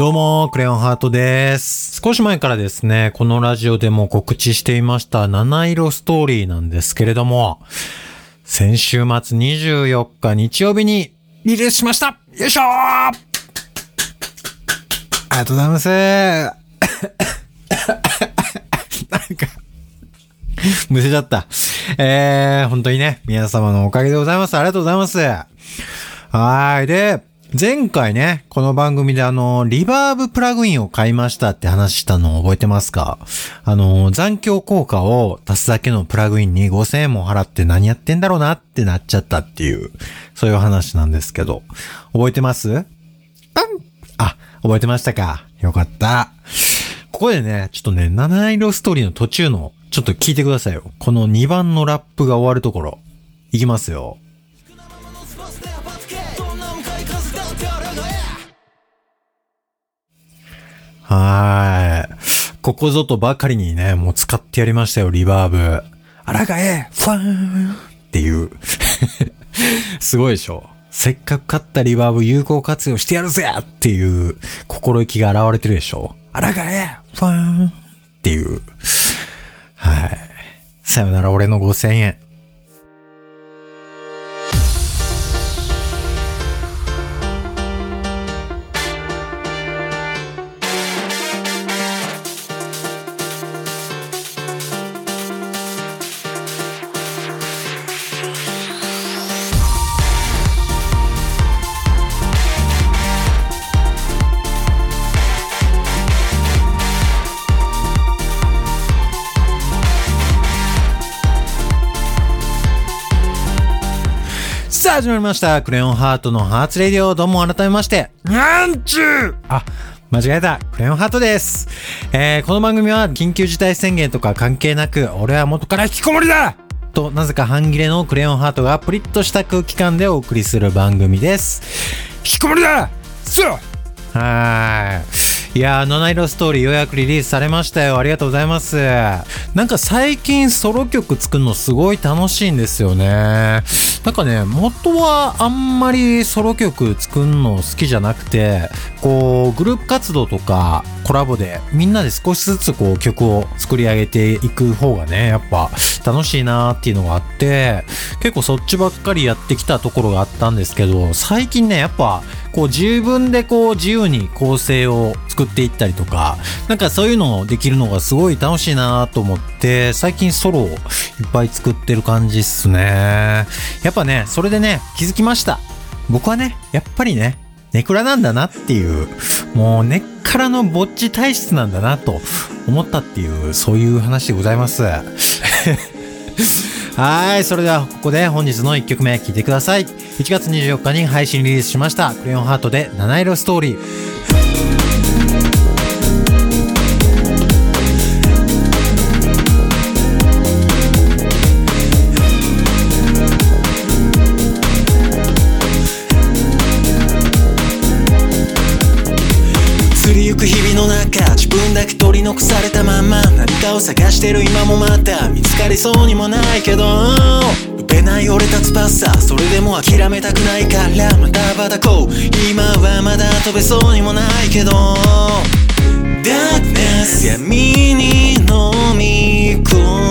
どうも、クレヨンハートです。少し前からですね、このラジオでも告知していました七色ストーリーなんですけれども、先週末24日日曜日にリリースしましたよいしょーありがとうございます。なんか、むせちゃった。えー、本当にね、皆様のおかげでございます。ありがとうございます。はーい。で、前回ね、この番組であの、リバーブプラグインを買いましたって話したのを覚えてますか？あの、残響効果を足すだけのプラグインに5000円も払って何やってんだろうなってなっちゃったっていう、そういう話なんですけど、覚えてます？うんあ、覚えてましたかよかった。ここでね、ちょっとね、七色ストーリーの途中の、ちょっと聞いてくださいよ。この2番のラップが終わるところ。いきますよ。はい。ここぞとばかりにね、もう使ってやりましたよ、リバーブ。あらがえ、ファーンっていう。すごいでしょ。せっかく買ったリバーブ有効活用してやるぜっていう心意気が現れてるでしょ。あらがえ、ファーンっていう。はい。さよなら俺の5000円。さあ始まりました。クレヨンハートのハーツレディオ。どうも改めまして。なんちゅうあ、間違えた。クレヨンハートです。えー、この番組は緊急事態宣言とか関係なく、俺は元から引きこもりだと、なぜか半切れのクレヨンハートがプリッとした空気感でお送りする番組です。引きこもりだそうはーい。いやー、七色ストーリーようやくリリースされましたよ。ありがとうございます。なんか最近ソロ曲作るのすごい楽しいんですよね。なんかね、元はあんまりソロ曲作るの好きじゃなくて、こう、グループ活動とかコラボでみんなで少しずつこう曲を作り上げていく方がね、やっぱ楽しいなーっていうのがあって、結構そっちばっかりやってきたところがあったんですけど、最近ね、やっぱこう自分でこう自由に構成を作っていったりとか、なんかそういうのをできるのがすごい楽しいなと思って、最近ソロをいっぱい作ってる感じっすね。やっぱね、それでね、気づきました。僕はね、やっぱりね、ネクラなんだなっていう、もう根っからのぼっち体質なんだなと思ったっていう、そういう話でございます。はい、それではここで本日の1曲目聴いてください。1月24日に配信リリースしました、クレヨンハートで七色ストーリー。取り残されたまま。何かを探してる今もまた見つかりそうにもないけど。飛べない俺たちパッサーそれでも諦めたくないから。またばたこう。今はまだ飛べそうにもないけど。ダークネス闇に飲み込む。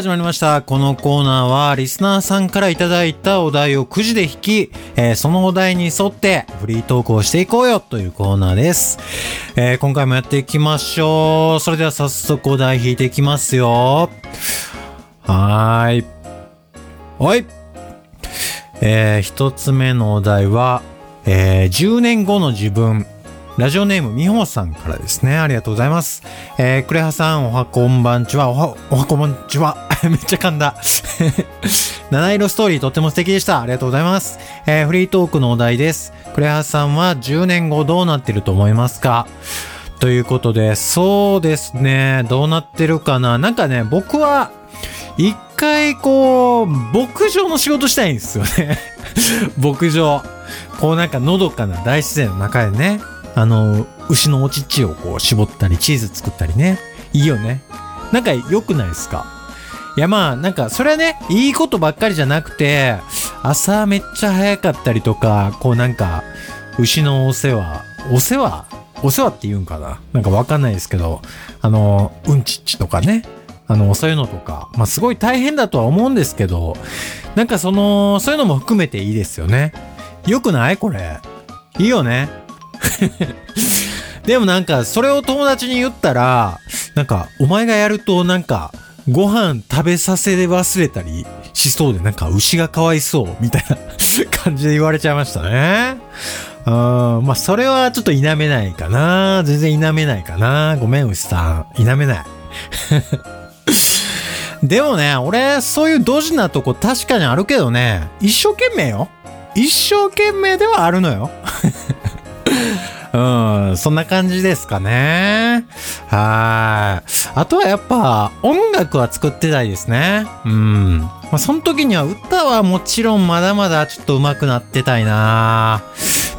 始まりました。このコーナーはリスナーさんからいただいたお題をくじで引き、えーそのお題に沿ってフリートークをしていこうよというコーナーです。えー今回もやっていきましょう。それでは早速お題引いていきますよ。はーい。おい。えー一つ目のお題は、えー10年後の自分。ラジオネームみほさんからですね。ありがとうございます。えー、クレハさん、おはこんばんちは。おは、おはこんばんちは。めっちゃ噛んだ。七色ストーリーとっても素敵でした。ありがとうございます。えー、フリートークのお題です。クレハさんは10年後どうなってると思いますか？ということで、そうですね。どうなってるかな？なんかね、僕は、一回こう、牧場の仕事したいんですよね。牧場。こうなんかのどかな大自然の中でね、あの、牛のお乳をこう絞ったり、チーズ作ったりね。いいよね。なんか良くないですか？いやまあ、なんかそれはね、いいことばっかりじゃなくて、朝めっちゃ早かったりとか、こうなんか、牛のお世話、お世話？お世話って言うんかな？なんかわかんないですけど、あの、うんちっちとかね。あの、そういうのとか、まあすごい大変だとは思うんですけど、なんかその、そういうのも含めていいですよね。よくない？これ。いいよね。でもなんか、それを友達に言ったら、なんか、お前がやるとなんか、ご飯食べさせ忘れたりしそうで、なんか牛がかわいそう、みたいな感じで言われちゃいましたね。うん、まあ、それはちょっと否めないかな。全然否めないかな。ごめん、牛さん。否めない。でもね、俺、そういうドジなとこ確かにあるけどね、一生懸命よ。一生懸命ではあるのよ。うん、そんな感じですかね。はい。あとはやっぱ、音楽は作ってたいですね。うん。まあ、その時には歌はもちろんまだまだちょっと上手くなってたいな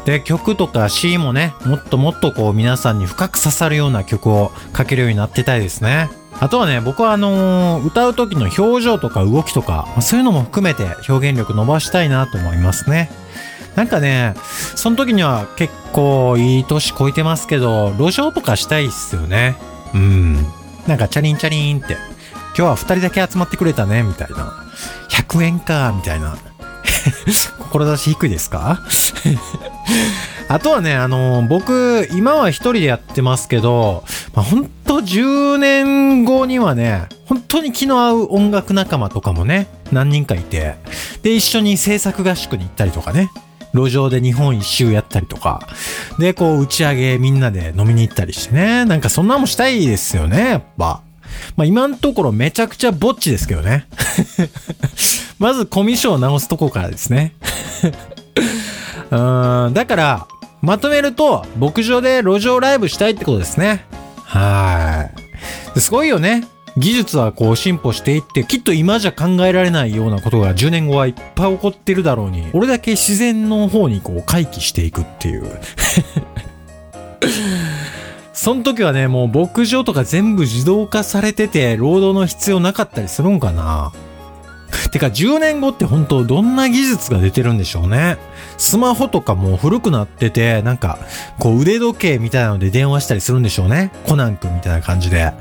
で、曲とか詩もね、もっともっとこう皆さんに深く刺さるような曲を書けるようになってたいですね。あとはね、僕はあのー歌う時の表情とか動きとか、まそういうのも含めて表現力伸ばしたいなと思いますね。なんかね、その時には結構いい年こいてますけど、路上とかしたいっすよね。うん。なんかチャリンチャリンって、今日は二人だけ集まってくれたね、みたいな。100円か、みたいな。志低いですか？あとはね、あの僕、今は一人でやってますけど、まあ、ほんと10年後にはね、本当に気の合う音楽仲間とかもね、何人かいて、で、一緒に制作合宿に行ったりとかね、路上で日本一周やったりとか、で、こう打ち上げみんなで飲みに行ったりしてね、なんかそんなもしたいですよね、やっぱ。まあ今のところめちゃくちゃぼっちですけどね。まずコミュ障を直すとこからですね。うーん、だから、まとめると、牧場で路上ライブしたいってことですね。はい。すごいよね。技術はこう進歩していって、きっと今じゃ考えられないようなことが10年後はいっぱい起こってるだろうに、俺だけ自然の方にこう回帰していくっていう。その時はね、もう牧場とか全部自動化されてて、労働の必要なかったりするんかな。てか10年後って本当どんな技術が出てるんでしょうね。スマホとかも古くなってて、なんか、こう腕時計みたいなので電話したりするんでしょうね。コナン君みたいな感じで。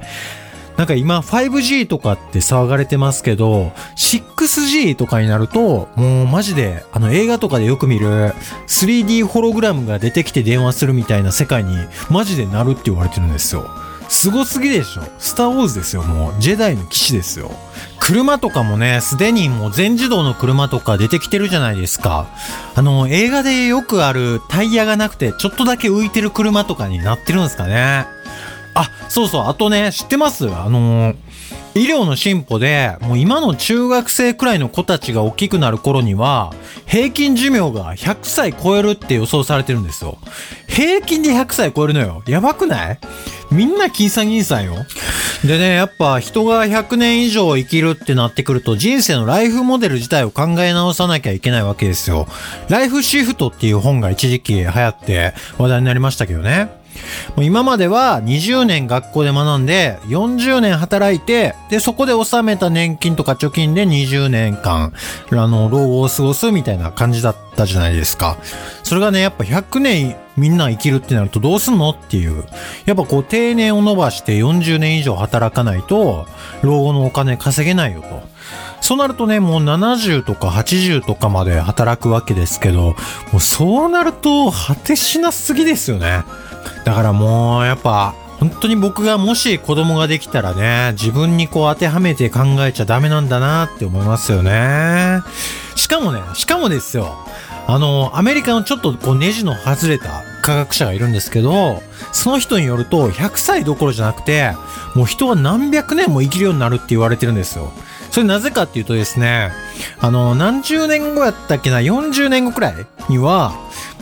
なんか今 5G とかって騒がれてますけど、6G とかになると、もうマジで、あの映画とかでよく見る 3D ホログラムが出てきて電話するみたいな世界にマジでなるって言われてるんですよ。すごすぎでしょ。スターウォーズですよ、もう。ジェダイの騎士ですよ。車とかもね、すでにもう全自動の車とか出てきてるじゃないですか。あの、映画でよくあるタイヤがなくてちょっとだけ浮いてる車とかになってるんですかね。あ、そうそう、あとね、知ってます？あのー医療の進歩で、もう今の中学生くらいの子たちが大きくなる頃には、平均寿命が100歳超えるって予想されてるんですよ。平均で100歳超えるのよ。やばくない？みんな金さん銀さんよ。でね、やっぱ人が100年以上生きるってなってくると人生のライフモデル自体を考え直さなきゃいけないわけですよ。ライフシフトっていう本が一時期流行って話題になりましたけどね。もう今までは20年学校で学んで40年働いてでそこで納めた年金とか貯金で20年間あの老後を過ごすみたいな感じだったじゃないですかそれがねやっぱ100年みんな生きるってなるとどうすんのっていう。やっぱこう定年を伸ばして40年以上働かないと、老後のお金稼げないよと。そうなるとね、もう70とか80とかまで働くわけですけど、もうそうなると果てしなすぎですよね。だからもうやっぱ、本当に僕がもし子供ができたらね、自分にこう当てはめて考えちゃダメなんだなって思いますよね。しかもね、しかもですよ。あの、アメリカのちょっとこうネジの外れた科学者がいるんですけど、その人によると100歳どころじゃなくて、もう人は何百年も生きるようになるって言われてるんですよ。それなぜかっていうとですね、あの、何十年後やったっけな、40年後くらいには、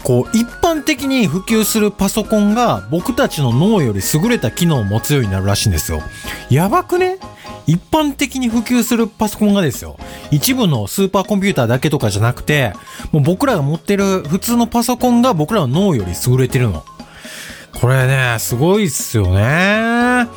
こう、一般的に普及するパソコンが僕たちの脳より優れた機能を持つようになるらしいんですよ。やばくね？一般的に普及するパソコンがですよ。一部のスーパーコンピューターだけとかじゃなくて、もう僕らが持ってる普通のパソコンが僕らの脳より優れてるの。これね、すごいっすよね。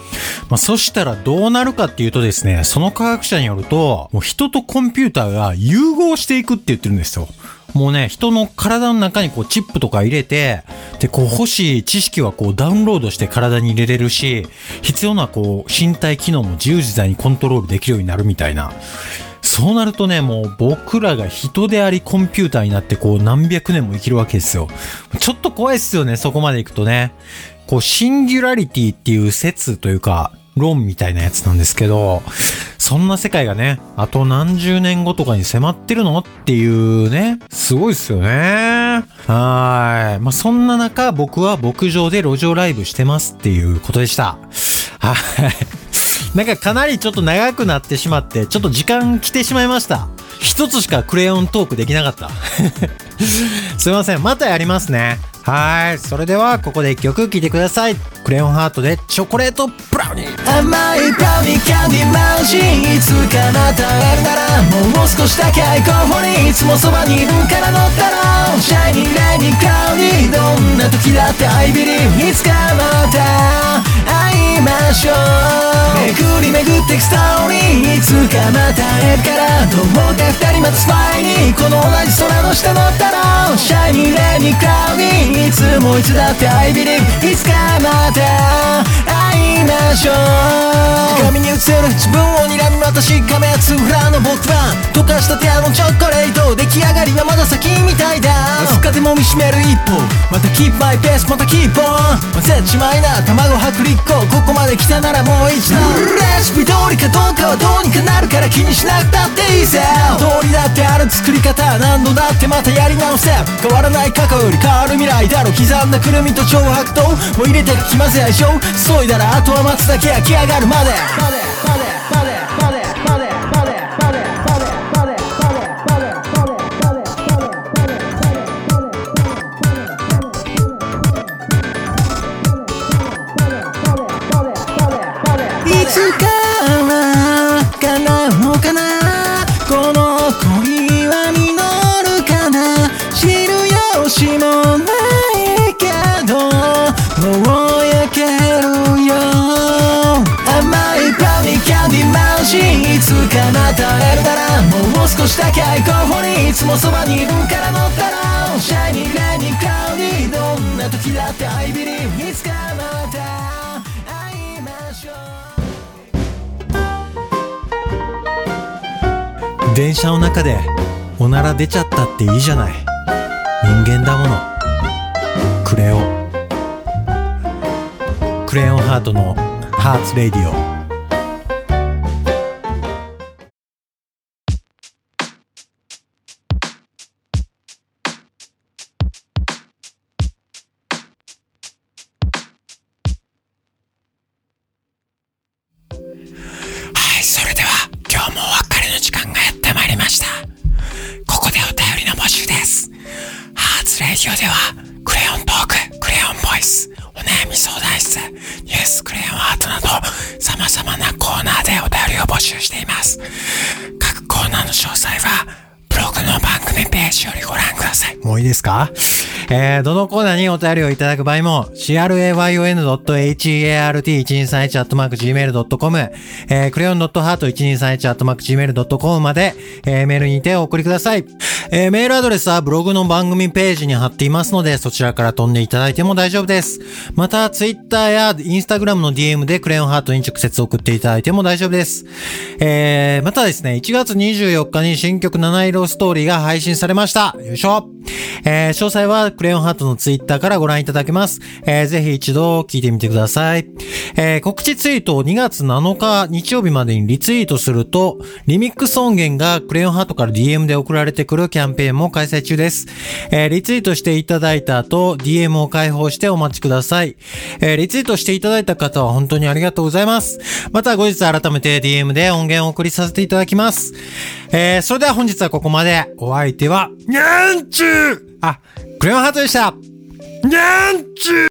まあ、そしたらどうなるかっていうとですね、その科学者によると、もう人とコンピューターが融合していくって言ってるんですよ。もうね、人の体の中にこうチップとか入れて、で、こう欲しい知識はこうダウンロードして体に入れれるし、必要なこう身体機能も自由自在にコントロールできるようになるみたいな。そうなるとね、もう僕らが人でありコンピューターになってこう何百年も生きるわけですよ。ちょっと怖いっすよね、そこまで行くとね。こうシンギュラリティっていう説というか、論みたいなやつなんですけど、そんな世界がね、あと何十年後とかに迫ってるのっていうね、すごいっすよね。はい。まあ、そんな中、僕は牧場で路上ライブしてますっていうことでした。はい。なんかかなりちょっと長くなってしまって、ちょっと時間来てしまいました。一つしかクレヨントークできなかった。すいません。またやりますね。はい。それでは、ここで曲聴いてください。クレヨンハートでチョコレートブラウニー。甘いブラウニーキャンディーマウジいつかまた会えるならもう少しだけ愛好法にいつもそばにいるから乗ったらシャイニーレイニークラウニーどんな時だって I believe いつかまた会い。ましょう巡り巡ってくストーリーい。つかまた会えるからどうか二人待つ前にこの同じ空の下乗ったらシャイニーレイニークラウディーい。つもい。つだって I believe い。つかまた会い。ましょう鏡に映る自分を睨み私亀やつ裏の僕は溶かしたてあのチョコレート出来上がりはまだ先みたい。だ明日風もみしめる一歩また keep my pace また keep on 混ぜちまいな卵薄力粉ここまで来たならもう一度。レシピ通りかどうかはどうにかなるから気にしなくたっていいぜ。通りだってある作り方何度だってまたやり直せ。変わらない過去より変わる未来だろ。刻んだくるみと超白桃もう入れてかき混ぜ相性そいだらあとは待つだけ焼き上がるまで。いいつもそばにいるから乗ったらシャイニーレイニークラウディーどんな時だって I believe いつかまた会いましょう電車の中でおなら出ちゃったっていいじゃない。人間だもの。クレヨン。クレヨンハートのハーツレディオ。ラジオでは、クレヨントーク、クレヨンボイス、お悩み相談室、ニュースクレヨンアートなど、様々なコーナーでお便りを募集しています。各コーナーの詳細は、ブログの番組ページよりご覧ください。もういいですか？えー、どのコーナーにお便りをいただく場合も、crayon.heart1231-gmail.com、えー、クレヨン .heart1231-gmail.com まで、えー、メールにてお送りください。えー、メールアドレスはブログの番組ページに貼っていますので、そちらから飛んでいただいても大丈夫です。また、ツイッターやインスタグラムの DM でクレヨンハートに直接送っていただいても大丈夫です。えー、またですね、1月24日に新曲七色ストーリーが配信されました。よいしょえー、詳細はクレヨンハートのツイッターからご覧いただけます。えー、ぜひ一度聞いてみてください。えー、告知ツイートを2月7日日曜日までにリツイートすると、リミックス音源がクレヨンハートから DM で送られてくるキャンペーンも開催中です。えー、リツイートしていただいた後、DM を開放してお待ちください。えー、リツイートしていただいた方は本当にありがとうございます。また後日改めて DM で音源を送りさせていただきます。えー、それでは本日はここまで。お相手は、にゃんちゅうあ、クレヨンハートでした。にゃんちゅう